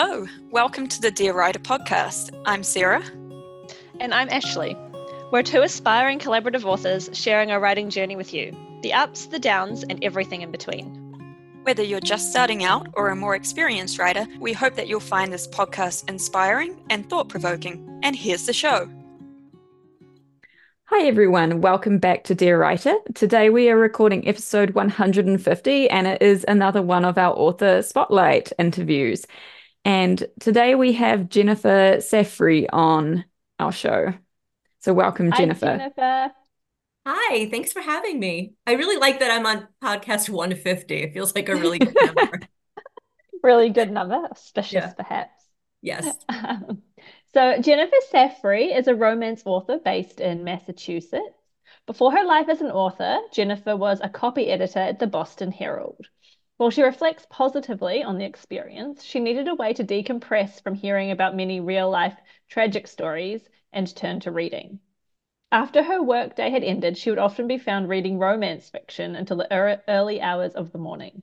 Hello, welcome to the Dear Writer podcast. I'm Sarah. And I'm Ashley. We're two aspiring collaborative authors sharing our writing journey with you the ups, the downs, and everything in between. Whether you're just starting out or a more experienced writer, we hope that you'll find this podcast inspiring and thought provoking. And here's the show. Hi, everyone. Welcome back to Dear Writer. Today we are recording episode 150, and it is another one of our author spotlight interviews. And today we have Jennifer Safrey on our show. So, welcome, Jennifer. Hi, Jennifer. Jennifer. Hi, thanks for having me. I really like that I'm on podcast 150. It feels like a really good number. Really good number, auspicious Yeah. perhaps. Yes. Um, so, Jennifer Safrey is a romance author based in Massachusetts. Before her life as an author, Jennifer was a copy editor at the Boston Herald. While she reflects positively on the experience, she needed a way to decompress from hearing about many real life tragic stories and turn to reading. After her workday had ended, she would often be found reading romance fiction until the early hours of the morning.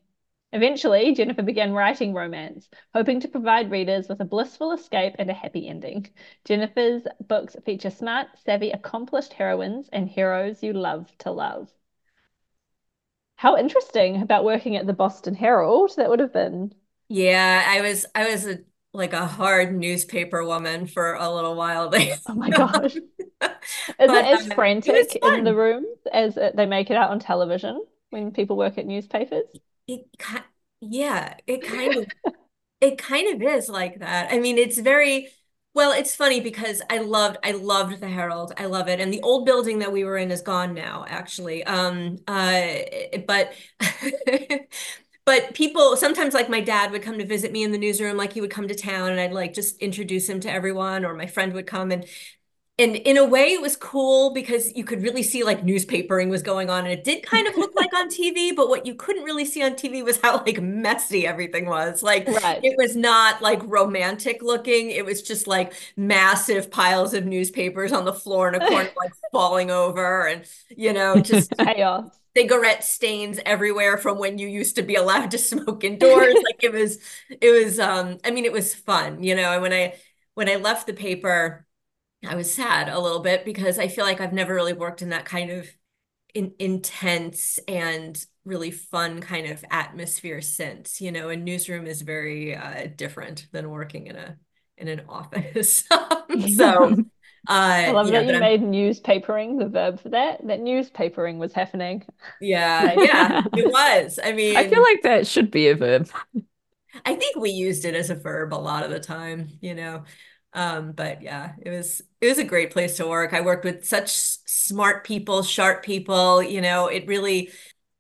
Eventually, Jennifer began writing romance, hoping to provide readers with a blissful escape and a happy ending. Jennifer's books feature smart, savvy, accomplished heroines and heroes you love to love. How interesting about working at the Boston Herald that would have been. Yeah, I was I was a like a hard newspaper woman for a little while there. Oh my gosh. Is But, it as um, it frantic in the rooms as they make it out on television when people work at newspapers? It yeah, it kind of it kind of is like that. I mean, it's very well, it's funny because I loved I loved the Herald. I love it. And the old building that we were in is gone now, actually. Um uh but but people sometimes like my dad would come to visit me in the newsroom, like he would come to town and I'd like just introduce him to everyone, or my friend would come and and in a way it was cool because you could really see like newspapering was going on and it did kind of look like on TV but what you couldn't really see on TV was how like messy everything was like Right. it was not like romantic looking it was just like massive piles of newspapers on the floor in a corner like falling over and you know just Chaos. cigarette stains everywhere from when you used to be allowed to smoke indoors like it was it was um I mean it was fun you know and when I when I left the paper I was sad a little bit because I feel like I've never really worked in that kind of in, intense and really fun kind of atmosphere since you know a newsroom is very uh different than working in a in an office so uh I love that you I'm made newspapering the verb for that. That newspapering was happening. yeah yeah it was I mean I feel like that should be a verb. I think we used it as a verb a lot of the time, you know. Um, but yeah, it was it was a great place to work. I worked with such smart people, sharp people, you know, it really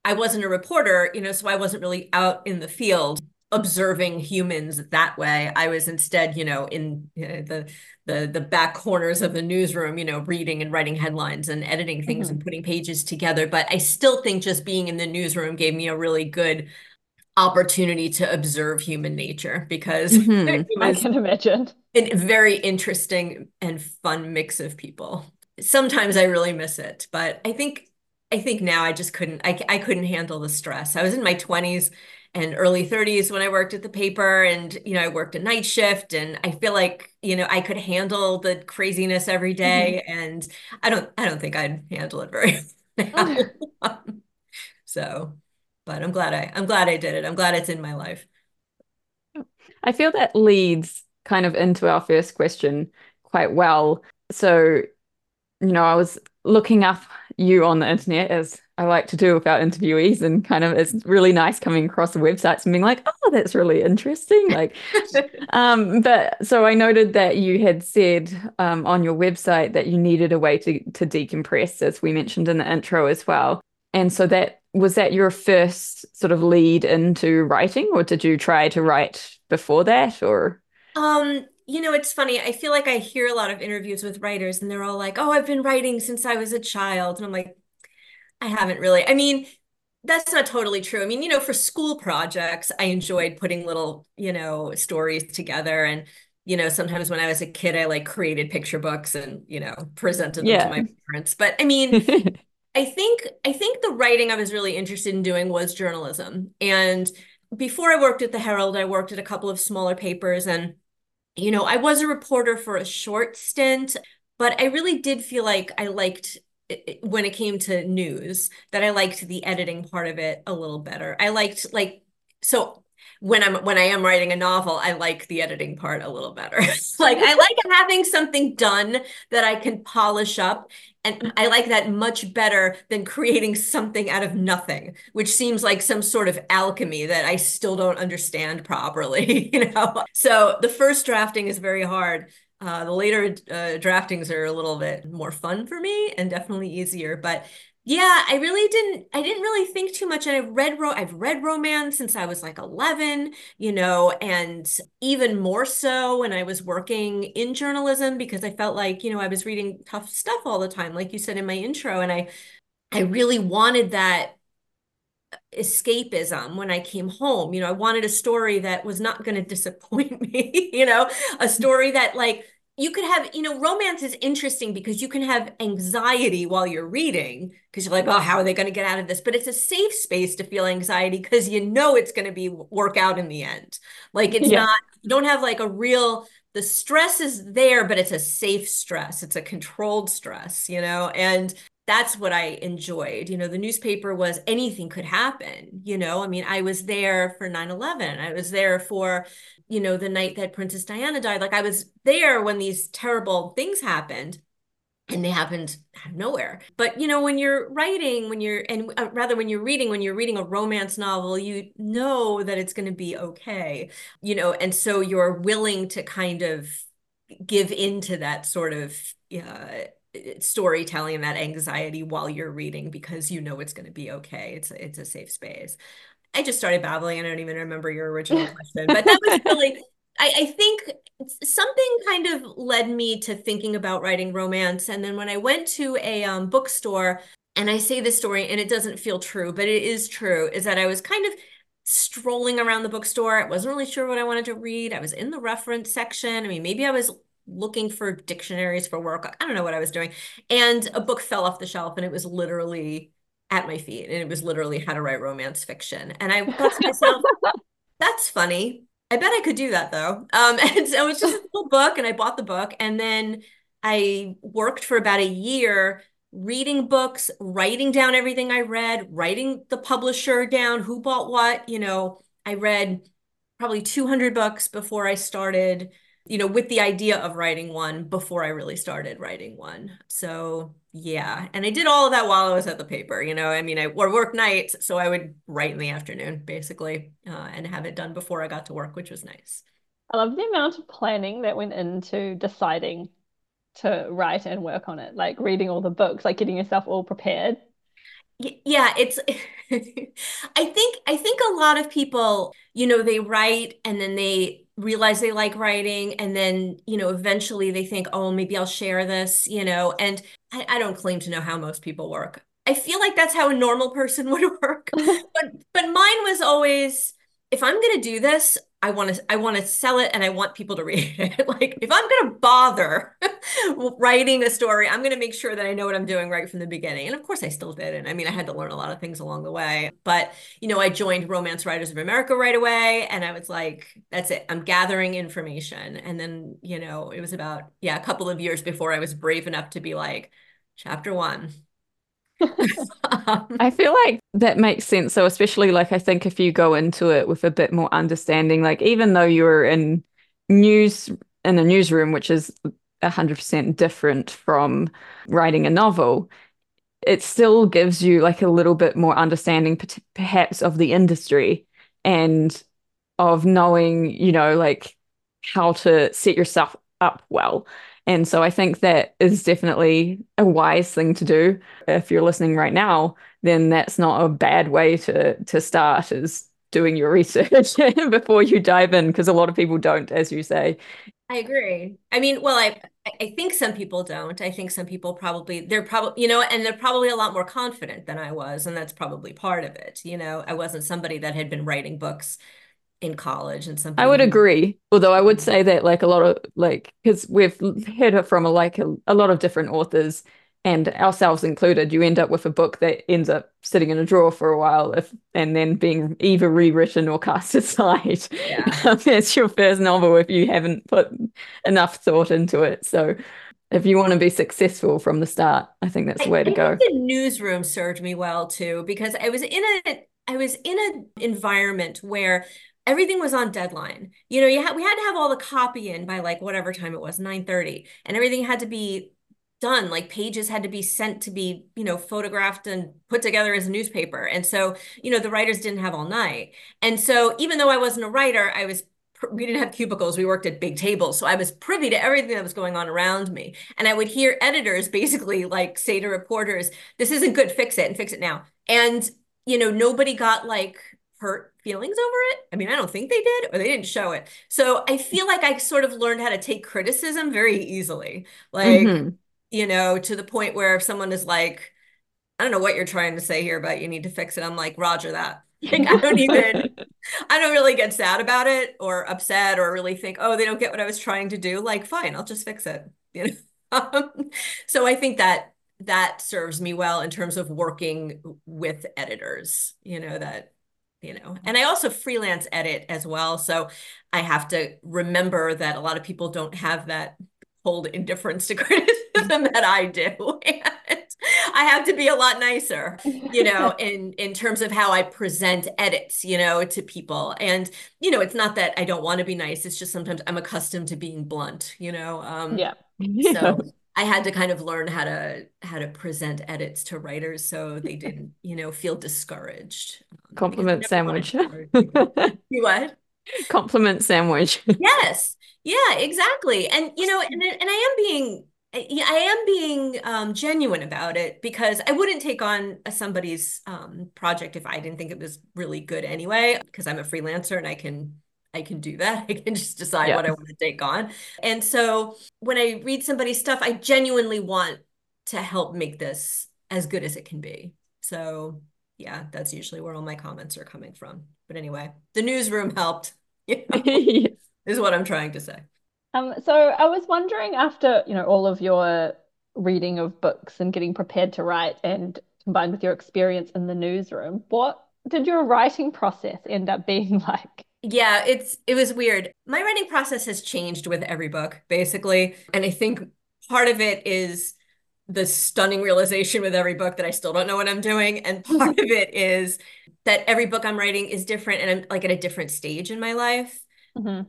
I wasn't a reporter, you know, so I wasn't really out in the field observing humans that way. I was instead, you know, in uh, the the the back corners of the newsroom, you know, reading and writing headlines and editing things and putting pages together. But I still think just being in the newsroom gave me a really good opportunity to observe human nature because Mhm. it I can imagine. a very interesting and fun mix of people. Sometimes I really miss it, but I think I think now I just couldn't I I couldn't handle the stress. I was in my 20s and early 30s when I worked at the paper and you know I worked a night shift and I feel like you know I could handle the craziness every day and I don't I don't think I'd handle it very well. So, but I'm glad I I'm glad I did it. I'm glad it's in my life. I feel that leads kind of into our first question quite well. So, you know, I was looking up you on the internet as I like to do with our interviewees, and kind of it's really nice coming across the websites and being like, oh, that's really interesting. Like, um, but so I noted that you had said um, on your website that you needed a way to to decompress, as we mentioned in the intro as well. And so that was that your first sort of lead into writing, or did you try to write before that, or? Um, you know, it's funny. I feel like I hear a lot of interviews with writers and they're all like, "Oh, I've been writing since I was a child." And I'm like, I haven't really. I mean, that's not totally true. I mean, you know, for school projects, I enjoyed putting little, you know, stories together and you know, sometimes when I was a kid, I like created picture books and, you know, presented them to my parents. But I mean, I think I think the writing I was really interested in doing was journalism. And before I worked at the Herald, I worked at a couple of smaller papers and you know, I was a reporter for a short stint, but I really did feel like I liked when it came to news that I liked the editing part of it a little better. I liked like so when I'm when I am writing a novel, I like the editing part a little better. like I like having something done that I can polish up and I like that much better than creating something out of nothing, which seems like some sort of alchemy that I still don't understand properly, you know. So the first drafting is very hard. Uh, the later uh, draftings are a little bit more fun for me and definitely easier. But yeah, I really didn't I didn't really think too much and I read ro I've read romance since I was like 11, you know, and even more so when I was working in journalism because I felt like, you know, I was reading tough stuff all the time like you said in my intro and I I really wanted that escapism when I came home. You know, I wanted a story that was not going to disappoint me, you know, a story that like you could have, you know, romance is interesting because you can have anxiety while you're reading because you're like, oh, how are they going to get out of this? But it's a safe space to feel anxiety because you know it's going to be work out in the end. Like it's yeah. not, you don't have like a real, the stress is there, but it's a safe stress. It's a controlled stress, you know? And that's what I enjoyed. You know, the newspaper was anything could happen. You know, I mean, I was there for 9 11. I was there for you know, the night that Princess Diana died. Like I was there when these terrible things happened and they happened out of nowhere. But you know, when you're writing, when you're and uh, rather when you're reading, when you're reading a romance novel, you know that it's going to be okay. You know, and so you're willing to kind of give into that sort of uh, storytelling and that anxiety while you're reading because you know it's going to be okay. It's it's a safe space. I just started babbling. I don't even remember your original question, but that was really, I, I think something kind of led me to thinking about writing romance. And then when I went to a um, bookstore, and I say this story and it doesn't feel true, but it is true, is that I was kind of strolling around the bookstore. I wasn't really sure what I wanted to read. I was in the reference section. I mean, maybe I was looking for dictionaries for work. I don't know what I was doing. And a book fell off the shelf and it was literally at my feet and it was literally how to write romance fiction and i thought to myself that's funny i bet i could do that though um, and so it was just a little book and i bought the book and then i worked for about a year reading books writing down everything i read writing the publisher down who bought what you know i read probably 200 books before i started you know with the idea of writing one before i really started writing one so yeah. And I did all of that while I was at the paper. You know, I mean, I or work nights, so I would write in the afternoon basically uh, and have it done before I got to work, which was nice. I love the amount of planning that went into deciding to write and work on it, like reading all the books, like getting yourself all prepared. Yeah, it's I think I think a lot of people, you know, they write and then they realize they like writing and then you know eventually they think oh maybe i'll share this you know and I, I, don't claim to know how most people work. I feel like that's how a normal person would work. But but mine was always if i'm going to do this I want to I want to sell it and I want people to read it. like if I'm going to bother writing a story, I'm going to make sure that I know what I'm doing right from the beginning. And of course I still did. And I mean I had to learn a lot of things along the way. But you know, I joined Romance Writers of America right away and I was like that's it. I'm gathering information. And then, you know, it was about yeah, a couple of years before I was brave enough to be like chapter 1 Um, I feel like that makes sense. So, especially like I think if you go into it with a bit more understanding, like even though you're in news in a newsroom, which is 100% different from writing a novel, it still gives you like a little bit more understanding, perhaps, of the industry and of knowing, you know, like how to set yourself up well. And so I think that is definitely a wise thing to do. If you're listening right now, then that's not a bad way to to start is doing your research before you dive in because a lot of people don't as you say. I agree. I mean, well, I I think some people don't. I think some people probably they're probably you know, and they're probably a lot more confident than I was, and that's probably part of it. You know, I wasn't somebody that had been writing books in college and something I would agree. Although I would say that like a lot of like because we've heard it from a, like a, a lot of different authors and ourselves included, you end up with a book that ends up sitting in a drawer for a while if and then being either rewritten or cast aside. Yeah. Um, it's your first novel if you haven't put enough thought into it. So if you want to be successful from the start, I think that's the way I, to I go. The newsroom served me well too because I was in a I was in an environment where everything was on deadline. You know, you we had to have all the copy in by like whatever time it was, 9:30, and everything had to be done. Like pages had to be sent to be, you know, photographed and put together as a newspaper. And so, you know, the writers didn't have all night. And so even though I wasn't a writer, I was we didn't have cubicles we worked at big tables so i was privy to everything that was going on around me and i would hear editors basically like say to reporters this isn't good fix it and fix it now and you know nobody got like hurt feelings over it i mean i don't think they did or they didn't show it so i feel like i sort of learned how to take criticism very easily like mm-hmm. you know to the point where if someone is like i don't know what you're trying to say here but you need to fix it i'm like roger that like I don't even I don't really get sad about it or upset or really think, oh, they don't get what I was trying to do. Like, fine, I'll just fix it. You know? Um, so I think that that serves me well in terms of working with editors, you know, that you know and i also freelance edit as well so i have to remember that a lot of people don't have that cold indifference to criticism that i do and I have to be a lot nicer, you know, in in terms of how I present edits, you know, to people. And you know, it's not that I don't want to be nice. It's just sometimes I'm accustomed to being blunt, you know. Um, yeah. So I had to kind of learn how to how to present edits to writers so they didn't, you know, feel discouraged. Um, Compliment sandwich. you what? Compliment sandwich. yes. Yeah, exactly. And you know, and and I am being I am being um, genuine about it because I wouldn't take on a, somebody's um, project if I didn't think it was really good anyway. Because I'm a freelancer and I can I can do that. I can just decide yeah. what I want to take on. And so when I read somebody's stuff, I genuinely want to help make this as good as it can be. So yeah, that's usually where all my comments are coming from. But anyway, the newsroom helped. You know, is what I'm trying to say. Um, so I was wondering after, you know, all of your reading of books and getting prepared to write and combined with your experience in the newsroom, what did your writing process end up being like? Yeah, it's it was weird. My writing process has changed with every book, basically. And I think part of it is the stunning realization with every book that I still don't know what I'm doing. And part of it is that every book I'm writing is different and I'm like at a different stage in my life. Mm-hmm.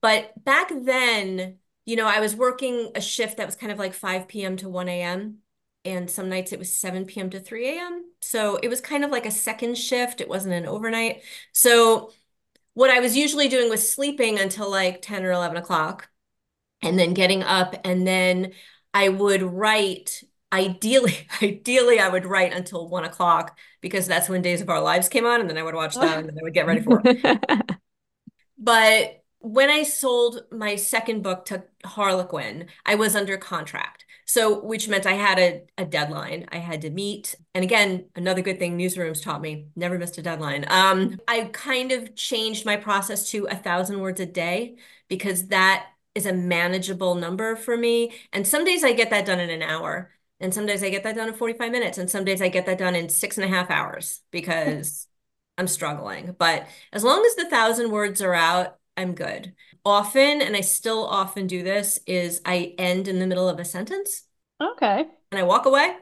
But back then, you know, I was working a shift that was kind of like 5 p.m. to 1 a.m. And some nights it was 7 p.m. to 3 a.m. So it was kind of like a second shift. It wasn't an overnight. So what I was usually doing was sleeping until like 10 or 11 o'clock and then getting up. And then I would write ideally ideally i would write until one o'clock because that's when days of our lives came on and then i would watch that and then i would get ready for it but when I sold my second book to Harlequin, I was under contract. So, which meant I had a, a deadline I had to meet. And again, another good thing newsrooms taught me never missed a deadline. Um, I kind of changed my process to a thousand words a day because that is a manageable number for me. And some days I get that done in an hour. And some days I get that done in 45 minutes. And some days I get that done in six and a half hours because I'm struggling. But as long as the thousand words are out, I'm good. Often, and I still often do this, is I end in the middle of a sentence. Okay. And I walk away.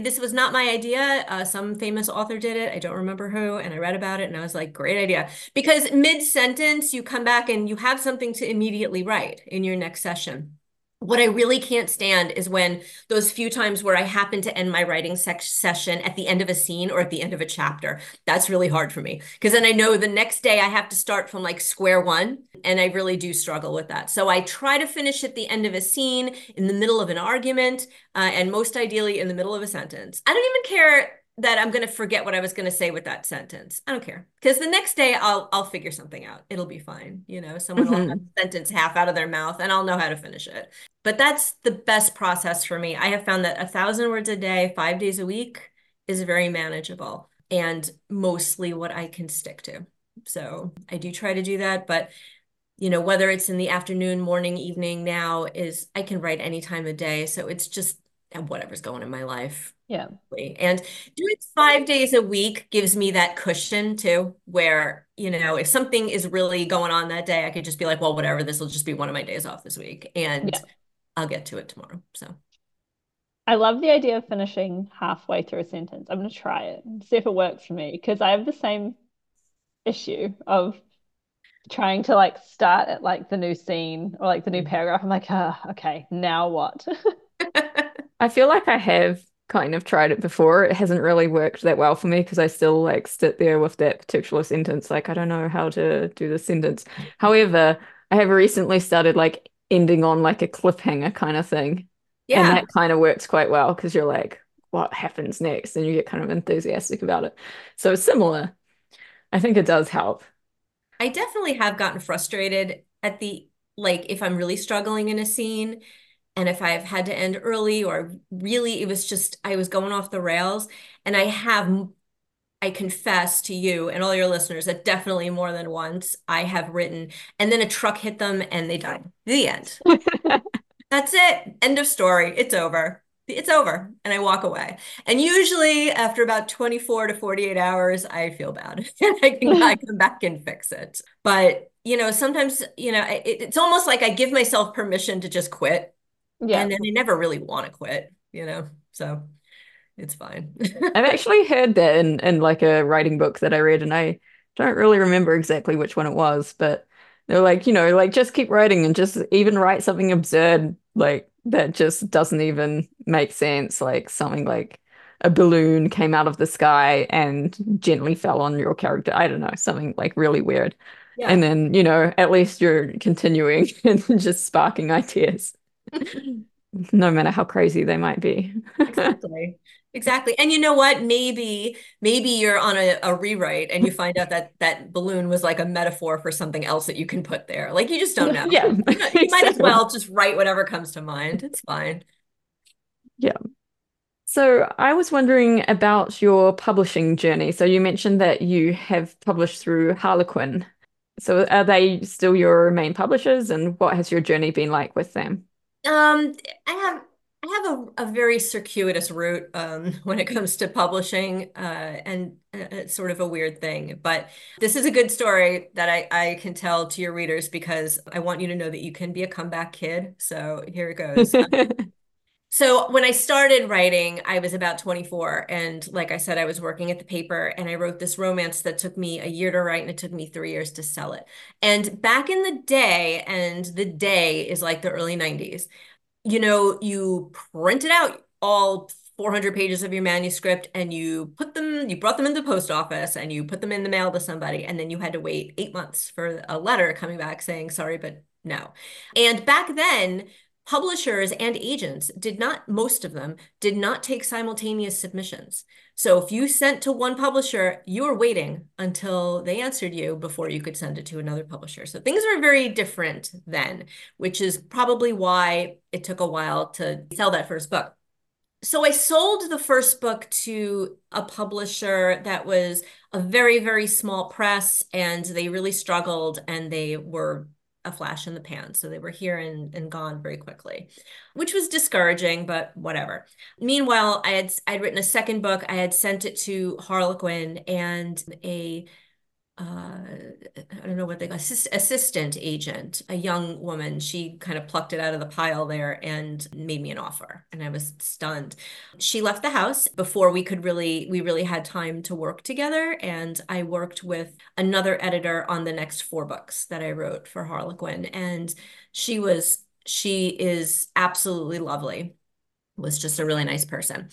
This was not my idea. Uh, some famous author did it. I don't remember who. And I read about it and I was like, great idea. Because mid sentence, you come back and you have something to immediately write in your next session what I really can't stand is when those few times where I happen to end my writing session at the end of a scene or at the end of a chapter. That's really hard for me because then I know the next day I have to start from like square one. And I really do struggle with that. So I try to finish at the end of a scene, in the middle of an argument, uh, and most ideally in the middle of a sentence. I don't even care that I'm going to forget what I was going to say with that sentence. I don't care because the next day I'll I'll figure something out. It'll be fine. You know, someone mm-hmm. will have a sentence half out of their mouth and I'll know how to finish it. But that's the best process for me. I have found that a thousand words a day, five days a week, is very manageable and mostly what I can stick to. So I do try to do that, but you know whether it's in the afternoon morning evening now is i can write any time of day so it's just whatever's going in my life. Yeah. And doing five days a week gives me that cushion too, where, you know, if something is really going on that day, I could just be like, well, whatever, this will just be one of my days off this week. And yeah. I'll get to it tomorrow. So I love the idea of finishing halfway through a sentence. I'm going to try it and see if it works for me because I have the same issue of trying to like start at like the new scene or like the new mm. paragraph. I'm like, ah, oh, okay, now what? I feel like I have kind of tried it before. It hasn't really worked that well for me because I still like sit there with that particular sentence. Like, I don't know how to do the sentence. However, I have recently started like ending on like a cliffhanger kind of thing. Yeah. And that kind of works quite well because you're like, what happens next? And you get kind of enthusiastic about it. So similar. I think it does help. I definitely have gotten frustrated at the like if I'm really struggling in a scene and if I've had to end early or really it was just I was going off the rails and I have I confess to you and all your listeners that definitely more than once I have written and then a truck hit them and they died. The end. That's it. End of story. It's over. It's over. And I walk away. And usually after about 24 to 48 hours, I feel bad and I can I come back and fix it. But, you know, sometimes, you know, it, it's almost like I give myself permission to just quit. Yeah. And then I never really want to quit, you know? So it's fine. I've actually heard that in, in like a writing book that I read, and I don't really remember exactly which one it was, but they're like, you know, like just keep writing and just even write something absurd, like that just doesn't even make sense. Like something like a balloon came out of the sky and gently fell on your character. I don't know, something like really weird. Yeah. And then, you know, at least you're continuing and just sparking ideas, no matter how crazy they might be. exactly. Exactly. And you know what? Maybe, maybe you're on a, a rewrite and you find out that that balloon was like a metaphor for something else that you can put there. Like you just don't know. Yeah. You might as well just write whatever comes to mind. It's fine. Yeah. So I was wondering about your publishing journey. So you mentioned that you have published through Harlequin. So are they still your main publishers and what has your journey been like with them? Um, I have I have a, a very circuitous route um, when it comes to publishing, uh, and uh, it's sort of a weird thing. But this is a good story that I, I can tell to your readers because I want you to know that you can be a comeback kid. So here it goes. so when I started writing, I was about 24. And like I said, I was working at the paper and I wrote this romance that took me a year to write and it took me three years to sell it. And back in the day, and the day is like the early 90s you know, you printed out all 400 pages of your manuscript and you put them, you brought them into the post office and you put them in the mail to somebody. And then you had to wait eight months for a letter coming back saying, sorry, but no. And back then, publishers and agents did not, most of them did not take simultaneous submissions. So if you sent to one publisher, you were waiting until they answered you before you could send it to another publisher. So things were very different then, which is probably why it took a while to sell that first book. So I sold the first book to a publisher that was a very, very small press, and they really struggled and they were a flash in the pan. So they were here and, and gone very quickly, which was discouraging, but whatever. Meanwhile, I had I'd written a second book. I had sent it to Harlequin and a uh, I don't know what they call assist, assistant agent, a young woman. She kind of plucked it out of the pile there and made me an offer, and I was stunned. She left the house before we could really we really had time to work together, and I worked with another editor on the next four books that I wrote for Harlequin, and she was she is absolutely lovely. Was just a really nice person.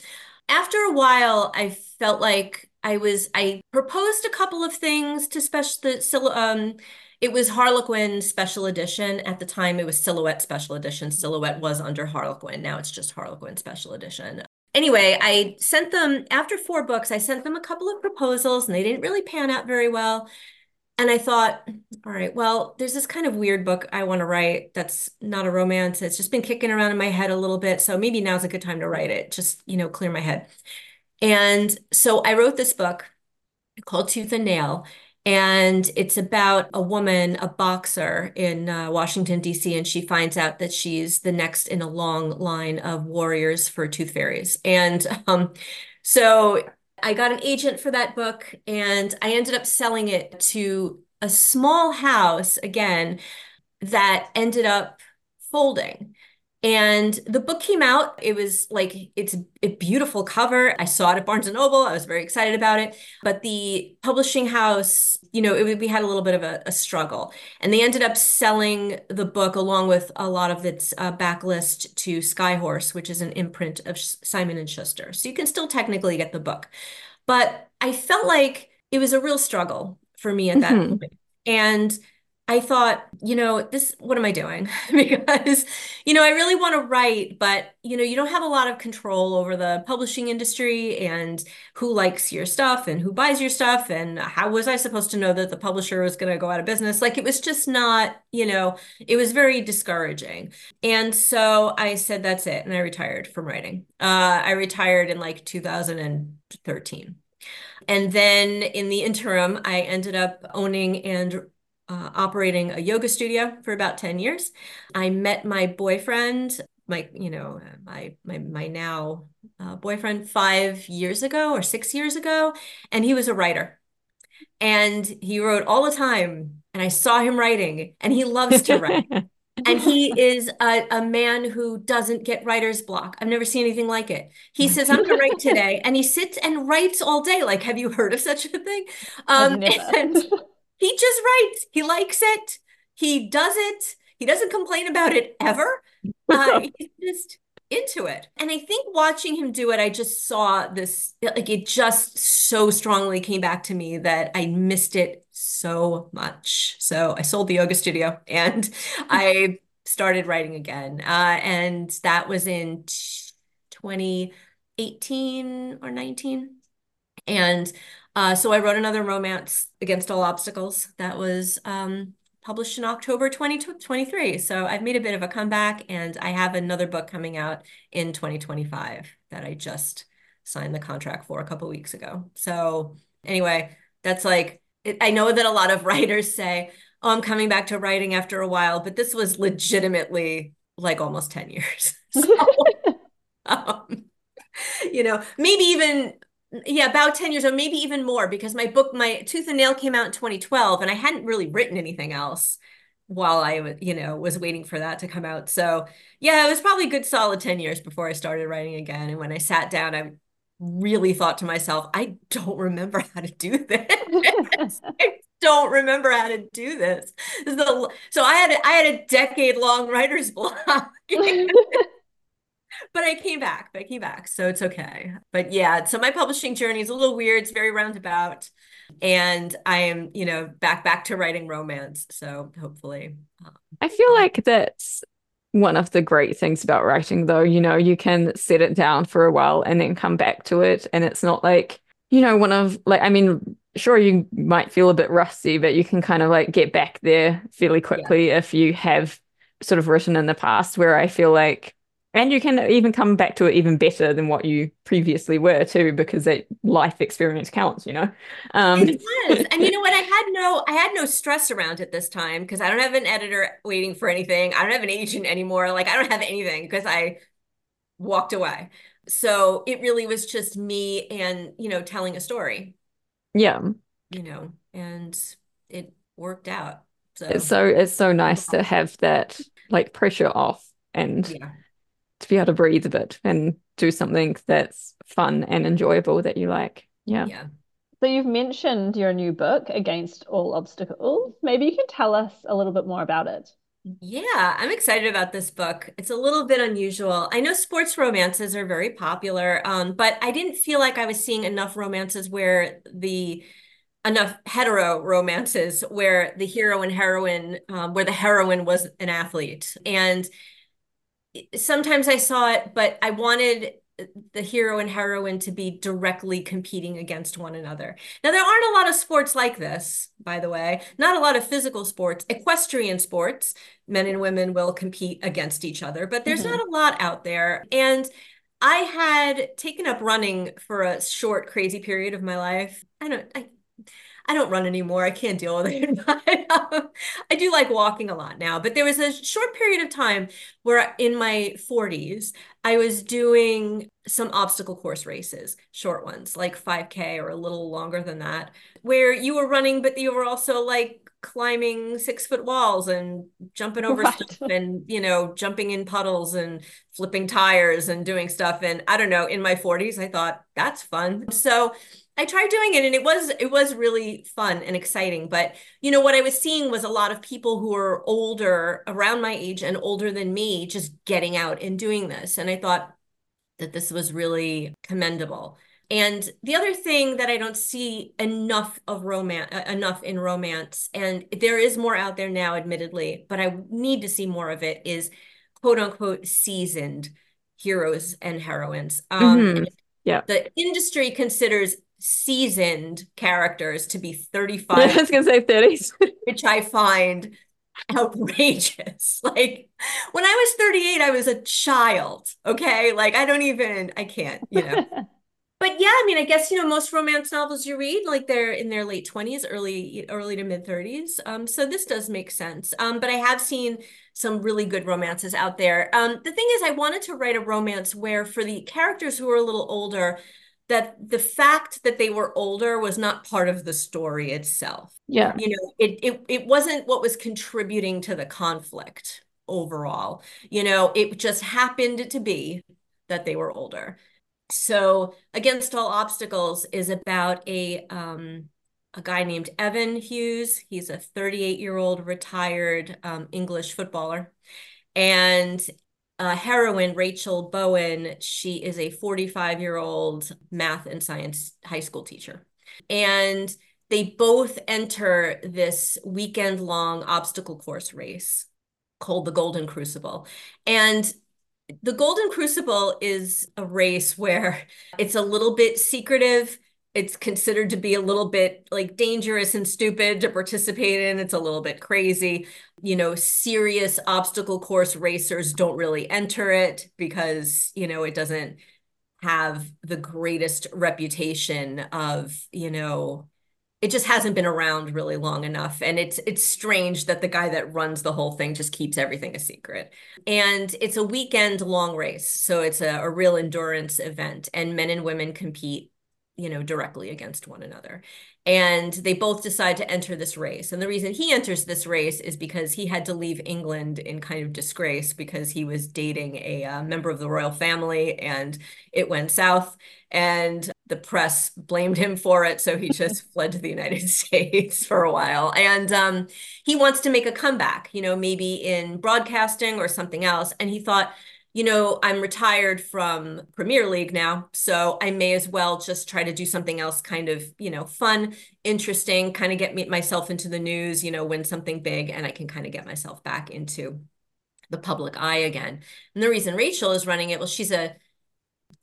After a while, I felt like I was I proposed a couple of things to special the um it was Harlequin special edition. At the time it was Silhouette special edition. Silhouette was under Harlequin. Now it's just Harlequin special edition. Anyway I sent them after four books I sent them a couple of proposals and they didn't really pan out very well. And I thought all right well there's this kind of weird book I want to write that's not a romance. It's just been kicking around in my head a little bit so maybe now's a good time to write it. Just you know clear my head and so I wrote this book called Tooth and Nail. And it's about a woman, a boxer in uh, Washington, D.C., and she finds out that she's the next in a long line of warriors for Tooth Fairies. And um, so I got an agent for that book, and I ended up selling it to a small house again that ended up folding. And the book came out. It was like it's a beautiful cover. I saw it at Barnes and Noble. I was very excited about it. But the publishing house, you know, it, we had a little bit of a, a, struggle, and they ended up selling the book along with a lot of its uh, backlist to Skyhorse, which is an imprint of Simon and Schuster. So you can still technically get the book, but I felt like it was a real struggle for me at that mm-hmm. point. And I thought, you know, this, what am I doing? because, you know, I really want to write, but, you know, you don't have a lot of control over the publishing industry and who likes your stuff and who buys your stuff. And how was I supposed to know that the publisher was going to go out of business? Like it was just not, you know, it was very discouraging. And so I said, that's it. And I retired from writing. Uh, I retired in like 2013. And then in the interim, I ended up owning and uh, operating a yoga studio for about 10 years. I met my boyfriend, my, you know, my, my, my now uh, boyfriend five years ago or six years ago, and he was a writer. And he wrote all the time, and I saw him writing, and he loves to write. and he is a, a, man who doesn't get writer's block. I've never seen anything like it. He says, I'm going to write today. And he sits and writes all day. Like, have you heard of such a thing? Um, and he just writes. He likes it. He does it. He doesn't complain about it ever. Uh, he's just into it. And I think watching him do it, I just saw this, like it just so strongly came back to me that I missed it so much. So I sold the yoga studio and I started writing again. Uh, and that was in 2018 or 19. And uh, so I wrote another romance, Against All Obstacles, that was um, published in October 2023. So I've made a bit of a comeback, and I have another book coming out in 2025 that I just signed the contract for a couple weeks ago. So anyway, that's like, it, I know that a lot of writers say, oh, I'm coming back to writing after a while, but this was legitimately like almost 10 years. So, um, you know, maybe even yeah about 10 years or maybe even more because my book my tooth and nail came out in 2012 and i hadn't really written anything else while i you know was waiting for that to come out. So yeah it was probably a good solid 10 years before i started writing again and when i sat down i really thought to myself i don't remember how to do this. I don't remember how to do this, the, so i had a, i had a decade long writer's block but I came back. But I came back, so it's okay. But yeah, so my publishing journey is a little weird. It's very roundabout, and I am, you know, back back to writing romance. So hopefully, um, I feel like that's one of the great things about writing, though. You know, you can set it down for a while and then come back to it, and it's not like you know one of like I mean sure you might feel a bit rusty but you can kind of like get back there fairly quickly yeah. if you have sort of written in the past where i feel like and you can even come back to it even better than what you previously were too because that life experience counts you know? Um it does. and you know what? I had no i had no stress around it this time because i don't have an editor waiting for anything. I don't have an agent anymore. Like i don't have anything because i walked away. So it really was just me and you know telling a story. Yeah. You know and it worked out. So it's so it's so nice to have that like pressure off and yeah to be able to breathe a bit and do something that's fun and enjoyable that you like. Yeah. Yeah. So you've mentioned your new book, Against All Obstacles. Maybe you can tell us a little bit more about it. Yeah, I'm excited about this book. It's a little bit unusual. I know sports romances are very popular, um, but I didn't feel like I was seeing enough romances where the enough hetero romances where the hero and heroine, um, where the heroine was an athlete. And sometimes I saw it, but I wanted the hero and heroine to be directly competing against one another. Now, there aren't a lot of sports like this, by the way, not a lot of physical sports, equestrian sports, men and women will compete against each other, but there's mm-hmm. not a lot out there. And I had taken up running for a short, crazy period of my life. I don't, I I don't run anymore. I can't deal with it. But, um, I do like walking a lot now. But there was a short period of time where in my 40s, I was doing some obstacle course races, short ones, like 5K or a little longer than that, where you were running, but you were also like climbing six foot walls and jumping over right. stuff and, you know, jumping in puddles and flipping tires and doing stuff. And I don't know, in my 40s, I thought that's fun. So I tried doing it and it was it was really fun and exciting. But you know what I was seeing was a lot of people who were older, around my age and older than me, just getting out and doing this. And I thought that this was really commendable. And the other thing that I don't see enough of romance uh, enough in romance, and there is more out there now, admittedly, but I need to see more of it, is quote unquote seasoned heroes and heroines. Um, mm-hmm. Yeah. The industry considers seasoned characters to be 35. I was going to say 30s. which I find outrageous. Like when I was 38, I was a child. Okay. Like I don't even, I can't, you know. but yeah, I mean, I guess, you know, most romance novels you read, like they're in their late 20s, early, early to mid 30s. Um, so this does make sense. Um, but I have seen some really good romances out there. Um, the thing is, I wanted to write a romance where for the characters who are a little older, that the fact that they were older was not part of the story itself. Yeah. You know, it it it wasn't what was contributing to the conflict overall. You know, it just happened to be that they were older. So, Against All Obstacles is about a um a guy named Evan Hughes. He's a 38 year old retired um, English footballer. And uh, heroine, Rachel Bowen, she is a 45 year old math and science high school teacher. And they both enter this weekend long obstacle course race called the Golden Crucible. And the Golden Crucible is a race where it's a little bit secretive it's considered to be a little bit like dangerous and stupid to participate in. It's a little bit crazy. You know, serious obstacle course racers don't really enter it because, you know, it doesn't have the greatest reputation of, you know, it just hasn't been around really long enough and it's it's strange that the guy that runs the whole thing just keeps everything a secret and it's a weekend long race so it's a, a real endurance event and men and women compete you know, directly against one another. And they both decide to enter this race. And the reason he enters this race is because he had to leave England in kind of disgrace because he was dating a uh, member of the royal family and it went south. And the press blamed him for it. So he just fled to the United States for a while. And um, he wants to make a comeback, you know, maybe in broadcasting or something else. And he thought, you know, I'm retired from Premier League now, so I may as well just try to do something else kind of, you know, fun, interesting, kind of get me, myself into the news, you know, win something big, and I can kind of get myself back into the public eye again. And the reason Rachel is running it, well, she's a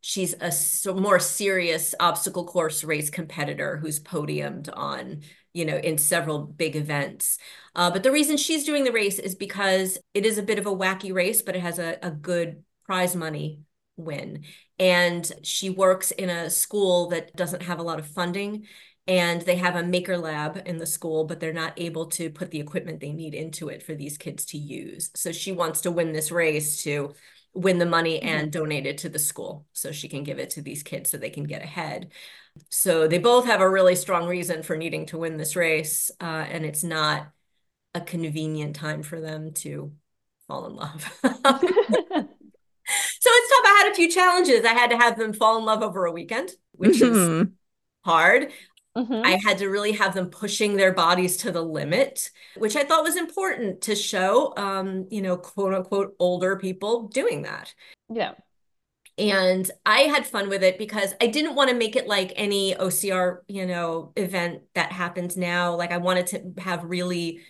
she's a so more serious obstacle course race competitor who's podiumed on you know in several big events. Uh, but the reason she's doing the race is because it is a bit of a wacky race but it has a, a good prize money win. And she works in a school that doesn't have a lot of funding and they have a maker lab in the school but they're not able to put the equipment they need into it for these kids to use. So she wants to win this race to win the money mm-hmm. and donate it to the school so she can give it to these kids so they can get ahead. So they both have a really strong reason for needing to win this race, uh, and it's not a convenient time for them to fall in love. so it's tough. I had a few challenges. I had to have them fall in love over a weekend, which mm-hmm. is hard. Mm-hmm. I had to really have them pushing their bodies to the limit, which I thought was important to show, um, you know, quote unquote, older people doing that. Yeah. And I had fun with it because I didn't want to make it like any OCR, you know, event that happens now. Like I wanted to have really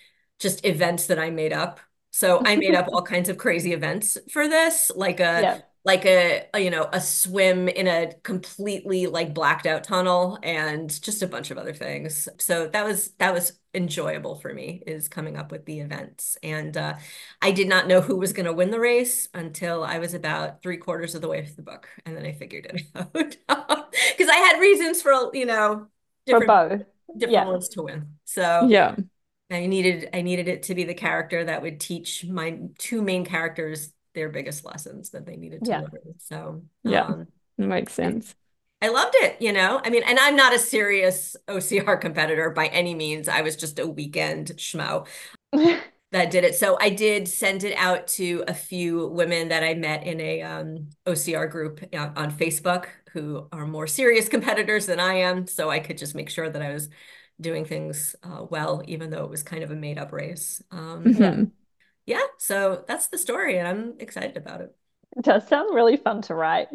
just events that I made up. So I made up all kinds of crazy events for this, like a yeah like a, a, you know a swim in a completely like blacked out tunnel and just a bunch of other things so that was that was enjoyable for me is coming up with the events and uh, i did not know who was going to win the race until i was about three quarters of the way through the book and then i figured it out because i had reasons for you know for both different Yeah. ones to win. So Yeah. I needed I needed it to be the character that would teach my two main characters their biggest lessons that they needed to Yeah. learn. So Yeah. um, Makes sense. I loved it, you know. I mean, and I'm not a serious OCR competitor by any means. I was just a weekend schmo that did it. So I did send it out to a few women that I met in a um, OCR group uh, on Facebook who are more serious competitors than I am. So I could just make sure that I was doing things uh, well, even though it was kind of a made up race. Um, Mhm. yeah, so that's the story, and I'm excited about it. It does sound really fun to write.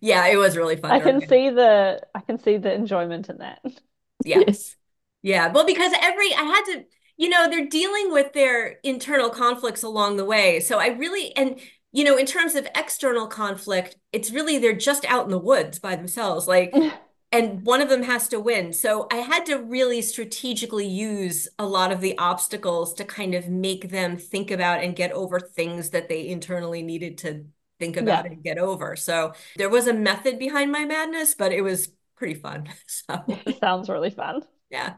Yeah, it was really fun. I can write. see the I can see the enjoyment in that. Yeah. Yes. Yeah, well, because every I had to, you know, they're dealing with their internal conflicts along the way. So I really, and you know, in terms of external conflict, it's really they're just out in the woods by themselves, like, and one of them has to win. So I had to really strategically use a lot of the obstacles to kind of make them think about and get over things that they internally needed to think about Yeah. and get over. So there was a method behind my madness, but it was pretty fun. So It sounds really fun. yeah.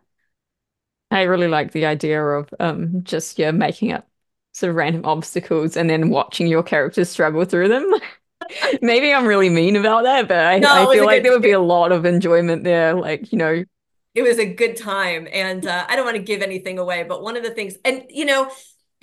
I really like the idea of um just yeah making up sort of random obstacles and then watching your characters struggle through them. Maybe I'm really mean about that, but I, No, I feel like good- there would be a lot of enjoyment there. Like, you know, it was a good time and uh, i don't want to give anything away but one of the things and you know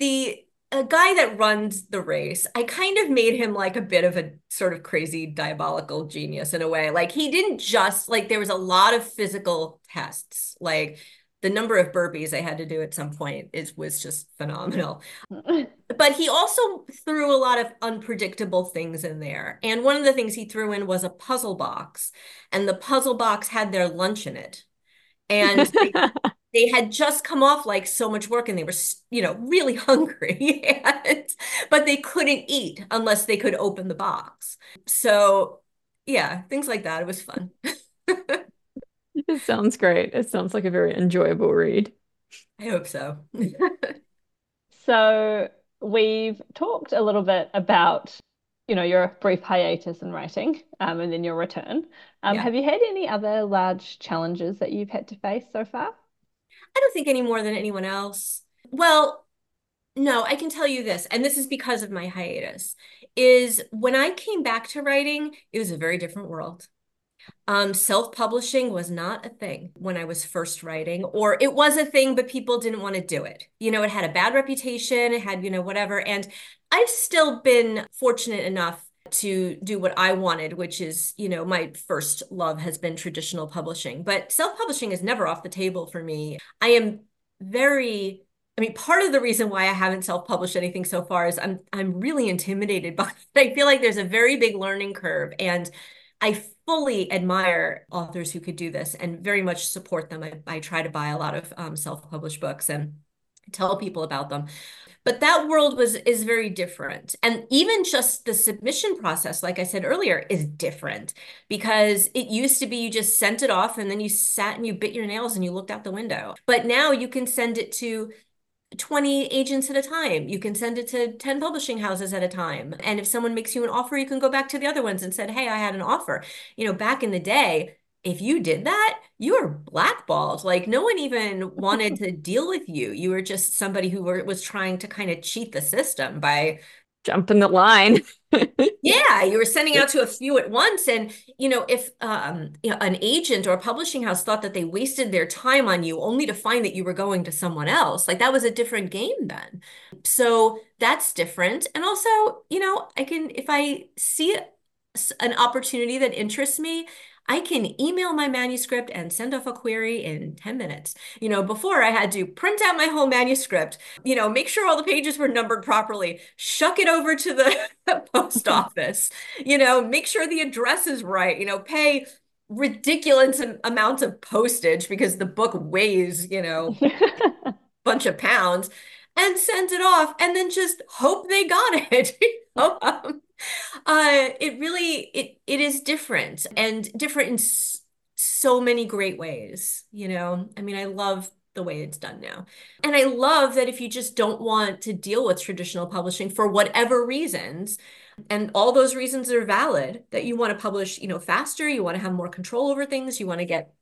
the a guy that runs the race i kind of made him like a bit of a sort of crazy diabolical genius in a way like he didn't just like there was a lot of physical tests like the number of burpees i had to do at some point is was just phenomenal. But he also threw a lot of unpredictable things in there. And one of the things he threw in was a puzzle box and the puzzle box had their lunch in it. And they, they had just come off like so much work and they were you know really hungry. And, but they couldn't eat unless they could open the box. So yeah things like that. It was fun it sounds great. It sounds like a very enjoyable read. i hope so So we've talked a little bit about, you know, your brief hiatus in writing, um, and then your return. Um, Yeah. have you had any other large challenges that you've had to face so far? I don't think any more than anyone else. Well, no, I can tell you this, and this is because of my hiatus, is when I came back to writing, it was a very different world. Um, self-publishing was not a thing when I was first writing, or it was a thing, but people didn't want to do it. You know, it had a bad reputation, it had, you know, whatever. And I've still been fortunate enough to do what I wanted, which is, you know, my first love has been traditional publishing, but self-publishing is never off the table for me. I am very I mean, part of the reason why I haven't self-published anything so far is I'm I'm really intimidated by it. I feel like there's a very big learning curve and I fully admire authors who could do this and very much support them. I, I try to buy a lot of um, self-published books and tell people about them. But that world was is very different. And even just the submission process, like I said earlier, is different because it used to be you just sent it off and then you sat and you bit your nails and you looked out the window. But now you can send it to 20 agents at a time. You can send it to 10 publishing houses at a time. And if someone makes you an offer, you can go back to the other ones and said, "Hey, I had an offer." You know, back in the day, if you did that, you were blackballed. Like no one even wanted to deal with you. You were just somebody who were, was trying to kind of cheat the system by Jump in the line. yeah, you were sending out to a few at once. And, you know, if um, you know, an agent or a publishing house thought that they wasted their time on you only to find that you were going to someone else, like that was a different game then. So that's different. And also, you know, I can, if I see an opportunity that interests me, I can email my manuscript and send off a query in 10 minutes. You know, before I had to print out my whole manuscript, you know, make sure all the pages were numbered properly, shuck it over to the post office, you know, make sure the address is right, you know, pay ridiculous amounts of postage because the book weighs, you know, a bunch of pounds and send it off and then just hope they got it. you know? um, uh, it really it it is different and different in s- so many great ways. You know, I mean, I love the way it's done now, and I love that if you just don't want to deal with traditional publishing for whatever reasons, and all those reasons are valid, that you want to publish, you know, faster, you want to have more control over things, you want to get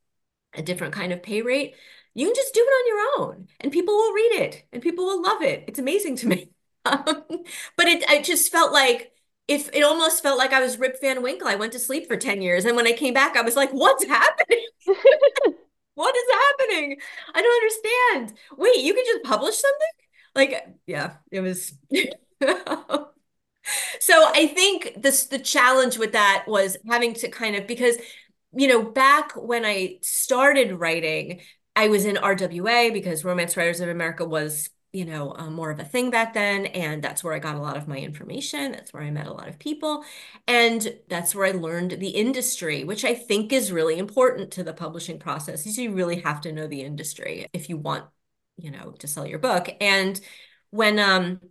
a different kind of pay rate, you can just do it on your own and people will read it and people will love it. It's amazing to me. Um, but it, it just felt like if it almost felt like I was Rip Van Winkle. I went to sleep for 10 years. And when I came back, I was like, what's happening? what is happening? I don't understand. Wait, you can just publish something? Like, yeah, it was. so I think this the challenge with that was having to kind of because you know back when I started writing, I was in RWA because Romance Writers of America was you know uh, more of a thing back then and that's where I got a lot of my information that's where I met a lot of people and that's where I learned the industry which I think is really important to the publishing process is you really have to know the industry if you want you know to sell your book and when um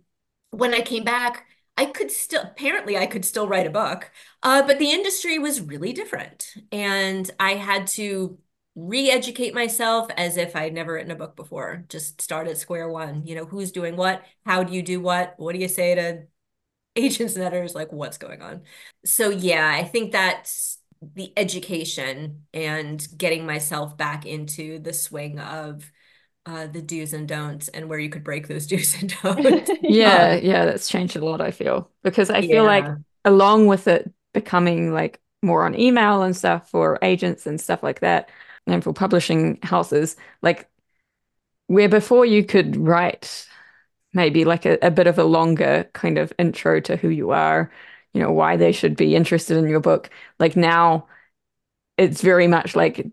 when I came back I could still, apparently, I could still write a book, uh, but the industry was really different. And I had to re educate myself as if I'd never written a book before, just start at square one. You know, who's doing what? How do you do what? What do you say to agents and editors? Like, what's going on? So, yeah, I think that's the education and getting myself back into the swing of uh, the do's and don'ts and where you could break those do's and don'ts. yeah, yeah, that's changed a lot, I feel. Because I feel yeah. like along with it becoming like more on email and stuff for agents and stuff like that, and for publishing houses, like where before you could write maybe like a, a bit of a longer kind of intro to who you are, you know, why they should be interested in your book. Like now it's very much like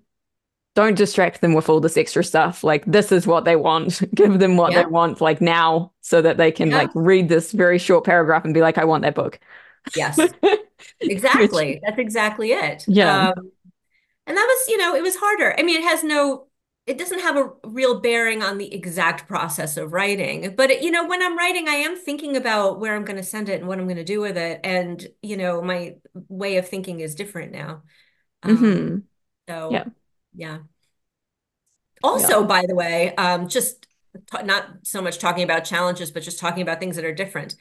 don't distract them with all this extra stuff. Like this is what they want. Give them what yeah. they want like now so that they can yeah. like read this very short paragraph and be like, I want that book. Yes. exactly. That's exactly it. Yeah. Um, and that was, you know, it was harder. I mean, it has no it doesn't have a real bearing on the exact process of writing but it, you know when i'm writing i am thinking about where i'm going to send it and what i'm going to do with it and you know my way of thinking is different now mm-hmm. um, so yeah yeah. Also, yeah. by the way, um, just t- not so much talking about challenges, but just talking about things that are different.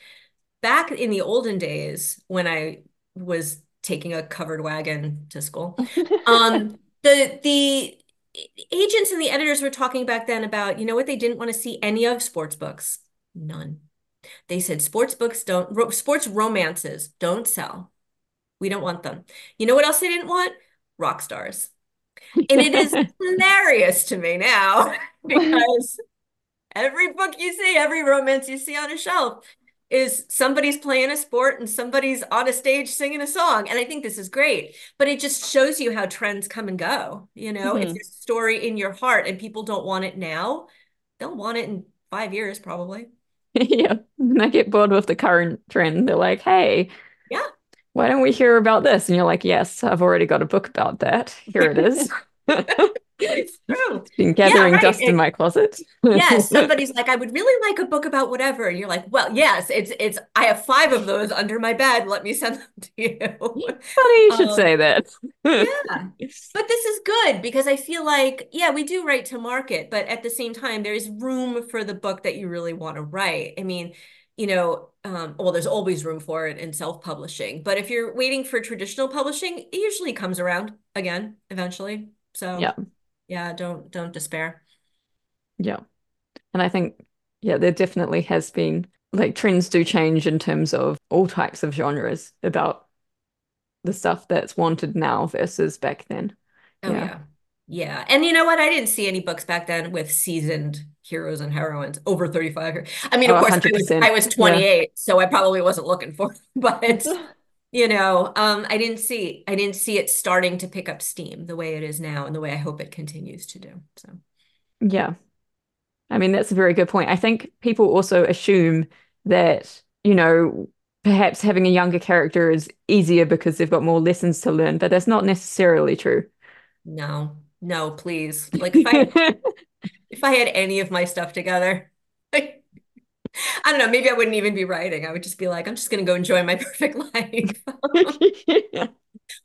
Back in the olden days, when I was taking a covered wagon to school, um, the the agents and the editors were talking back then about you know what they didn't want to see any of sports books, none. They said sports books don't ro- sports romances don't sell. We don't want them. You know what else they didn't want? Rock stars. And it is hilarious to me now because every book you see, every romance you see on a shelf is somebody's playing a sport and somebody's on a stage singing a song. And I think this is great, but it just shows you how trends come and go. You know, mm-hmm. if there's a story in your heart and people don't want it now, they'll want it in five years probably. yeah. And I get bored with the current trend. They're like, hey, yeah, why don't we hear about this? And you're like, yes, I've already got a book about that. Here it is. it's true. Been gathering yeah, right. dust in my closet. yes, somebody's like, I would really like a book about whatever, and you're like, well, yes, it's it's. I have five of those under my bed. Let me send them to you. Funny you should um, say that. yeah, but this is good because I feel like, yeah, we do write to market, but at the same time, there's room for the book that you really want to write. I mean, you know, um, well, there's always room for it in self-publishing, but if you're waiting for traditional publishing, it usually comes around again eventually. So yeah, yeah, don't don't despair. Yeah, and I think yeah, there definitely has been like trends do change in terms of all types of genres about the stuff that's wanted now versus back then. Oh yeah. yeah. Yeah. And you know what? I didn't see any books back then with seasoned heroes and heroines over 35 i mean of oh, course I was, I was, 28 yeah. so i probably wasn't looking for it, but you know um, i didn't see i didn't see it starting to pick up steam the way it is now and the way i hope it continues to do so. Yeah. I mean that's a very good point. I think people also assume that you know perhaps having a younger character is easier because they've got more lessons to learn but that's not necessarily true. No no please. Like if i if I had any of my stuff together, I don't know, maybe I wouldn't even be writing. I would just be like, I'm just going to go enjoy my perfect life.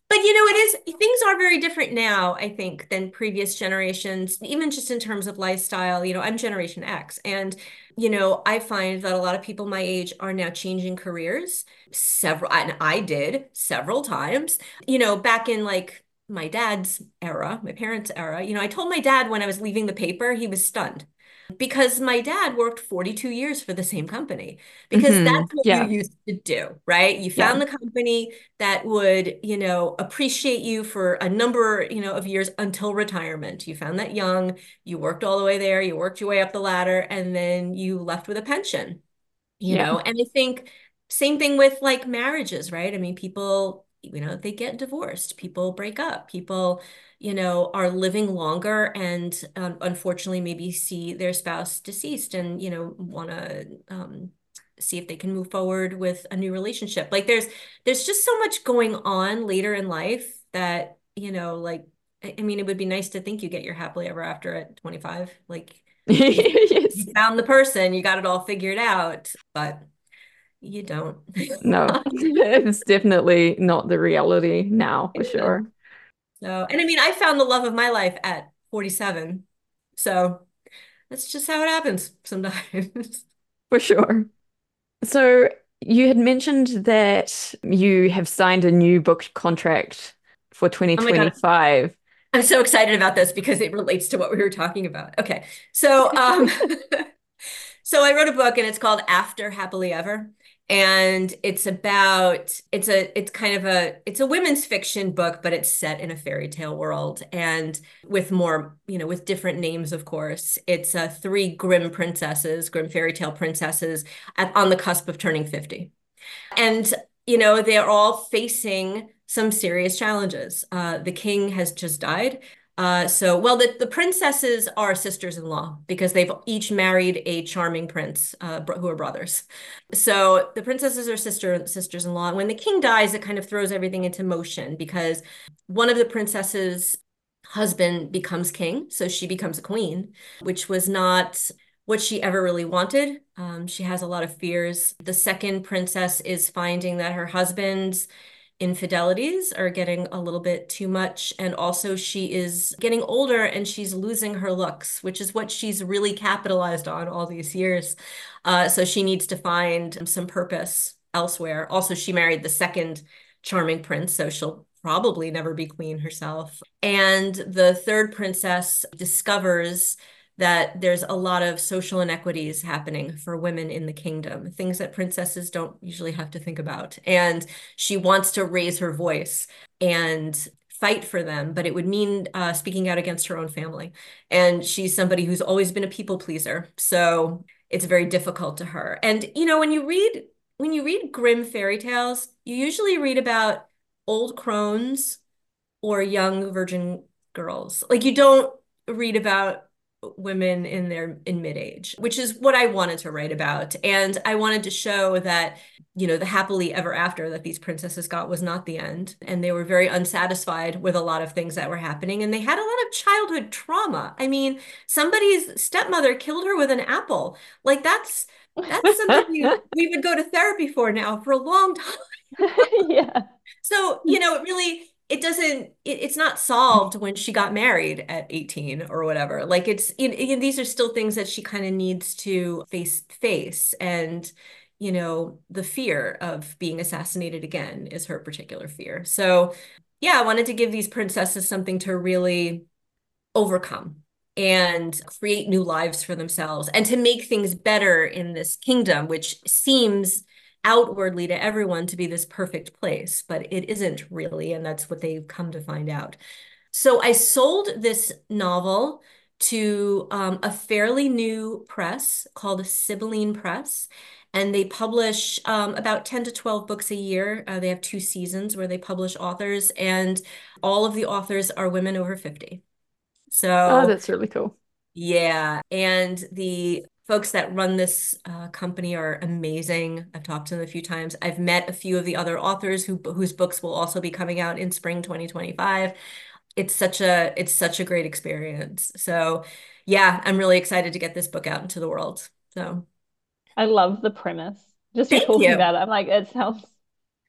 But you know, it is things are very different now, I think, than previous generations, even just in terms of lifestyle. You know, I'm Generation X, and you know, I find that a lot of people my age are now changing careers several, and I did several times. You know, back in like my dad's era, my parents' era, you know, I told my dad when I was leaving the paper, he was stunned because my dad worked 42 years for the same company because Mhm. that's what Yeah. you used to do, right? You found the company that would, you know, appreciate you for a number, you know, of years until retirement. You found that young, you worked all the way there, you worked your way up the ladder, and then you left with a pension, you Yeah. know? And I think same thing with like marriages, right? I mean, people, you know, they get divorced, people break up, people you know, are living longer and um, unfortunately maybe see their spouse deceased and, you know, want to um, see if they can move forward with a new relationship. Like there's there's just so much going on later in life that, you know, like I, mean, it would be nice to think you get your happily ever after at 25. Like Yes. you found the person, you got it all figured out, but you don't. No, it's definitely not the reality now, for sure. So, and I mean, I found the love of my life at 47. So that's just how it happens sometimes. For sure. So you had mentioned that you have signed a new book contract for Oh 2025. I'm so excited about this because it relates to what we were talking about. Okay. So, um, so I wrote a book and it's called After Happily Ever. And it's about it's a it's kind of a it's a women's fiction book, but it's set in a fairy tale world and with more, you know, with different names, of course. It's uh, three Grimm princesses, Grimm fairy tale princesses at, on the cusp of turning 50. And, you know, they're all facing some serious challenges. Uh, the king has just died. Uh, so, well, the, the princesses are sisters-in-law because they've each married a charming prince uh, who are brothers. So the princesses are sister sisters-in-law. And when the king dies, it kind of throws everything into motion because one of the princesses' husband becomes king, so she becomes a queen, which was not what she ever really wanted. Um, she has a lot of fears. The second princess is finding that her husband's infidelities are getting a little bit too much. And also, she is getting older and she's losing her looks, which is what she's really capitalized on all these years. Uh, so she needs to find some purpose elsewhere. Also, she married the second charming prince, so she'll probably never be queen herself. And the third princess discovers that there's a lot of social inequities happening for women in the kingdom, things that princesses don't usually have to think about. And she wants to raise her voice and fight for them, but it would mean uh, speaking out against her own family. And she's somebody who's always been a people pleaser. So it's very difficult to her. And, you know, when you read, when you read Grimm fairy tales, you usually read about old crones or young virgin girls. Like you don't read about women in their in mid-age which is what i wanted to write about. And i wanted to show that you know the happily ever after that these princesses got was not the end. And they were very unsatisfied with a lot of things that were happening. And they had a lot of childhood trauma. I mean somebody's stepmother killed her with an apple. Like that's that's something we, we would go to therapy for now for a long time. Yeah. so you know it really it doesn't it, it's not solved when she got married at 18 or whatever. Like it's you know, these are still things that she kind of needs to face face. And you know the fear of being assassinated again is her particular fear. So yeah i wanted to give these princesses something to really overcome and create new lives for themselves and to make things better in this kingdom which seems outwardly to everyone to be this perfect place, but it isn't really. And that's what they've come to find out. So I sold this novel to um, a fairly new press called Sibylline Press. And they publish um, about 10 to 12 books a year. Uh, they have two seasons where they publish authors, and all of the authors are women over 50. So, Oh, that's really cool. yeah. And the folks that run this uh, company are amazing. I've talked to them a few times. I've met a few of the other authors who whose books will also be coming out in spring 2025. It's such a it's such a great experience. So, yeah, I'm really excited to get this book out into the world. So, I love the premise. Just Thank talking you. about it, I'm like, it sounds,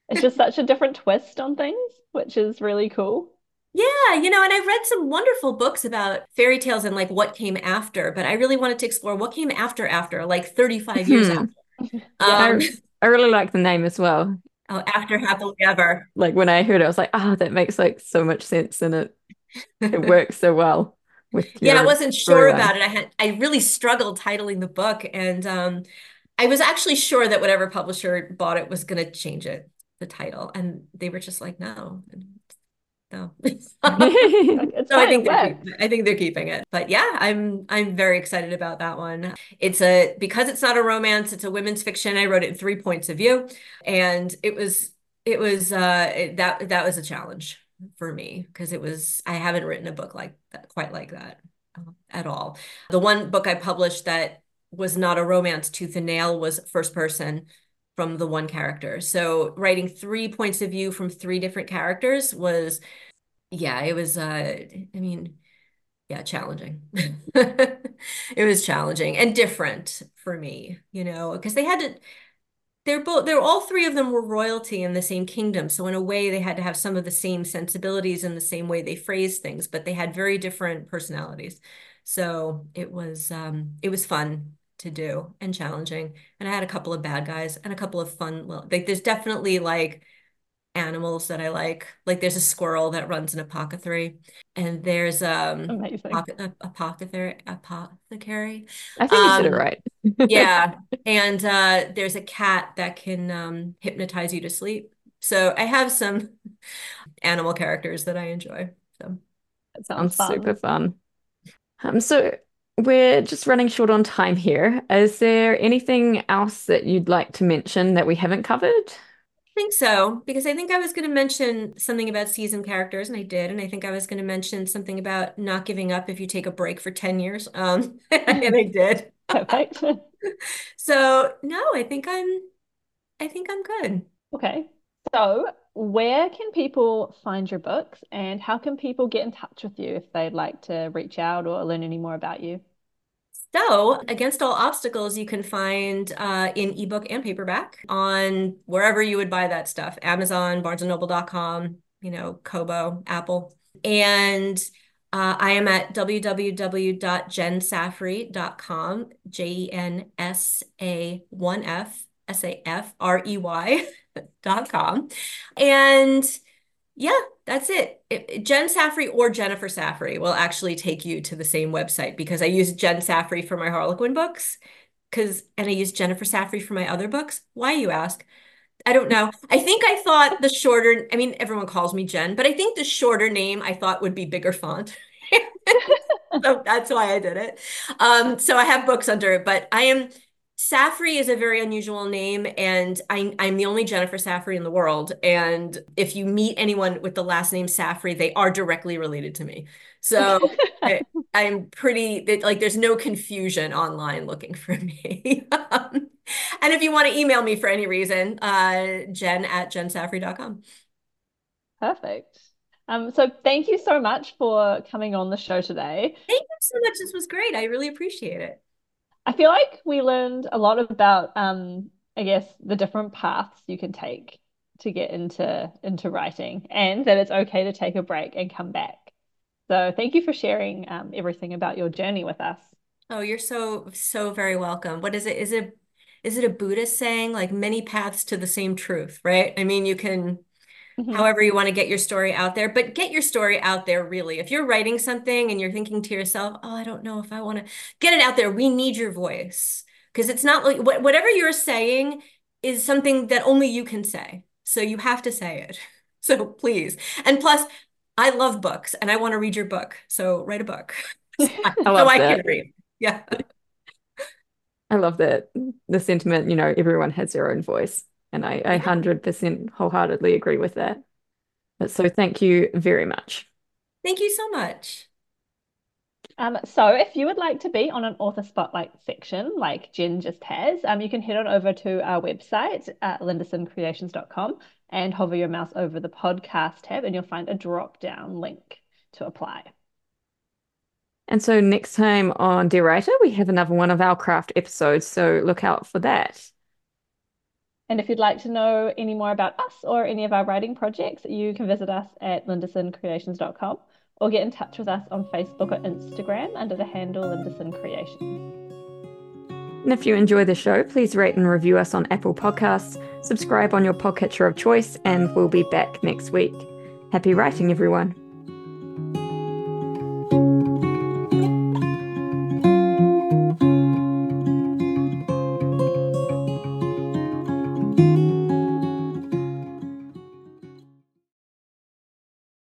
it's just such a different twist on things, which is really cool. Yeah, you know, and I've read some wonderful books about fairy tales and like what came after, but I really wanted to explore what came after after, like 35 years Hmm. after. Yeah. I, Um, I really like the name as well. Oh, after happily ever. Like when I heard it, I was like, ah, oh, that makes like so much sense and it it works so well with Yeah, I wasn't sure about it. I had I really struggled titling the book and um I was actually sure that whatever publisher bought it was gonna change it, the title. And they were just like, no. No. so I think they're I think they're keeping it. But yeah, I'm I'm very excited about that one. It's a because it's not a romance, it's a women's fiction. I wrote it in three points of view, and it was it was uh it, that that was a challenge for me because it was I haven't written a book like that quite like that uh, at all. The one book I published that was not a romance tooth and nail was first person from the one character. So writing three points of view from three different characters was, yeah, it was, uh, I mean, yeah, challenging. it was challenging and different for me, you know, because they had to, they're both, they're all three of them were royalty in the same kingdom. So in a way, they had to have some of the same sensibilities in the same way they phrased things, but they had very different personalities. So it was, um, it was fun to do and challenging. And I had a couple of bad guys and a couple of fun like there's definitely like animals that I like. Like there's a squirrel that runs an apothecary and there's um apothecary apothecary. I think um, you said it um, right. yeah. And uh there's a cat that can um hypnotize you to sleep. So I have some animal characters that I enjoy. So that sounds fun. super fun. Um so we're just running short on time here. Is there anything else that you'd like to mention that we haven't covered? I think so, because I think I was going to mention something about season characters, and I did. And I think I was going to mention something about not giving up if you take a break for 10 years. Um, and I did. Perfect. so no, I think I'm I think I'm good. Okay. So where can people find your books and how can people get in touch with you if they'd like to reach out or learn any more about you? So, Against All Obstacles, you can find uh, in ebook and paperback on wherever you would buy that stuff Amazon, barnesandnoble.com, you know, Kobo, Apple. And uh, I am at www.jensafrey.com, J E N S A 1 F S A F R E Y dot com. And yeah, that's it. it. Jen Safrey or Jennifer Safrey will actually take you to the same website because I use Jen Safrey for my Harlequin books because and I use Jennifer Safrey for my other books. Why you ask? I don't know. I think I thought the shorter, I mean, everyone calls me Jen, but I think the shorter name I thought would be bigger font. so that's why I did it. Um, so I have books under it, but I am Safrey is a very unusual name, and I, am the only Jennifer Safrey in the world. And if you meet anyone with the last name Safrey, they are directly related to me. So I, am pretty like there's no confusion online looking for me. um, and if you want to email me for any reason, uh, jen at jensafrey.com. Perfect. Um, so thank you so much for coming on the show today. Thank you so much. This was great. I really appreciate it. I feel like we learned a lot about, um, I guess, the different paths you can take to get into into writing, and that it's okay to take a break and come back. So thank you for sharing um, everything about your journey with us. Oh, you're so so very welcome. What is it? Is it is it a Buddhist saying like many paths to the same truth, right? I mean, you can mm-hmm. however you want to get your story out there, but get your story out there really. If you're writing something and you're thinking to yourself, oh, I don't know if I want to get it out there, we need your voice because it's not like whatever you're saying is something that only you can say. So you have to say it. So please. And plus, I love books and I want to read your book. So write a book. I love so I can read. Yeah. I love that the sentiment, you know, everyone has their own voice. And I, I 100% wholeheartedly agree with that. But so thank you very much. Thank you so much. Um, so if you would like to be on an author spotlight section like Jen just has, um, you can head on over to our website at lindesoncreations.com and hover your mouse over the podcast tab and you'll find a drop down link to apply. And so next time on Dear Writer, we have another one of our craft episodes. So look out for that. And if you'd like to know any more about us or any of our writing projects, you can visit us at lindesoncreations.com or get in touch with us on Facebook or Instagram under the handle Lindeson Creations. And if you enjoy the show, please rate and review us on Apple Podcasts, subscribe on your podcatcher of choice, and we'll be back next week. Happy writing, everyone.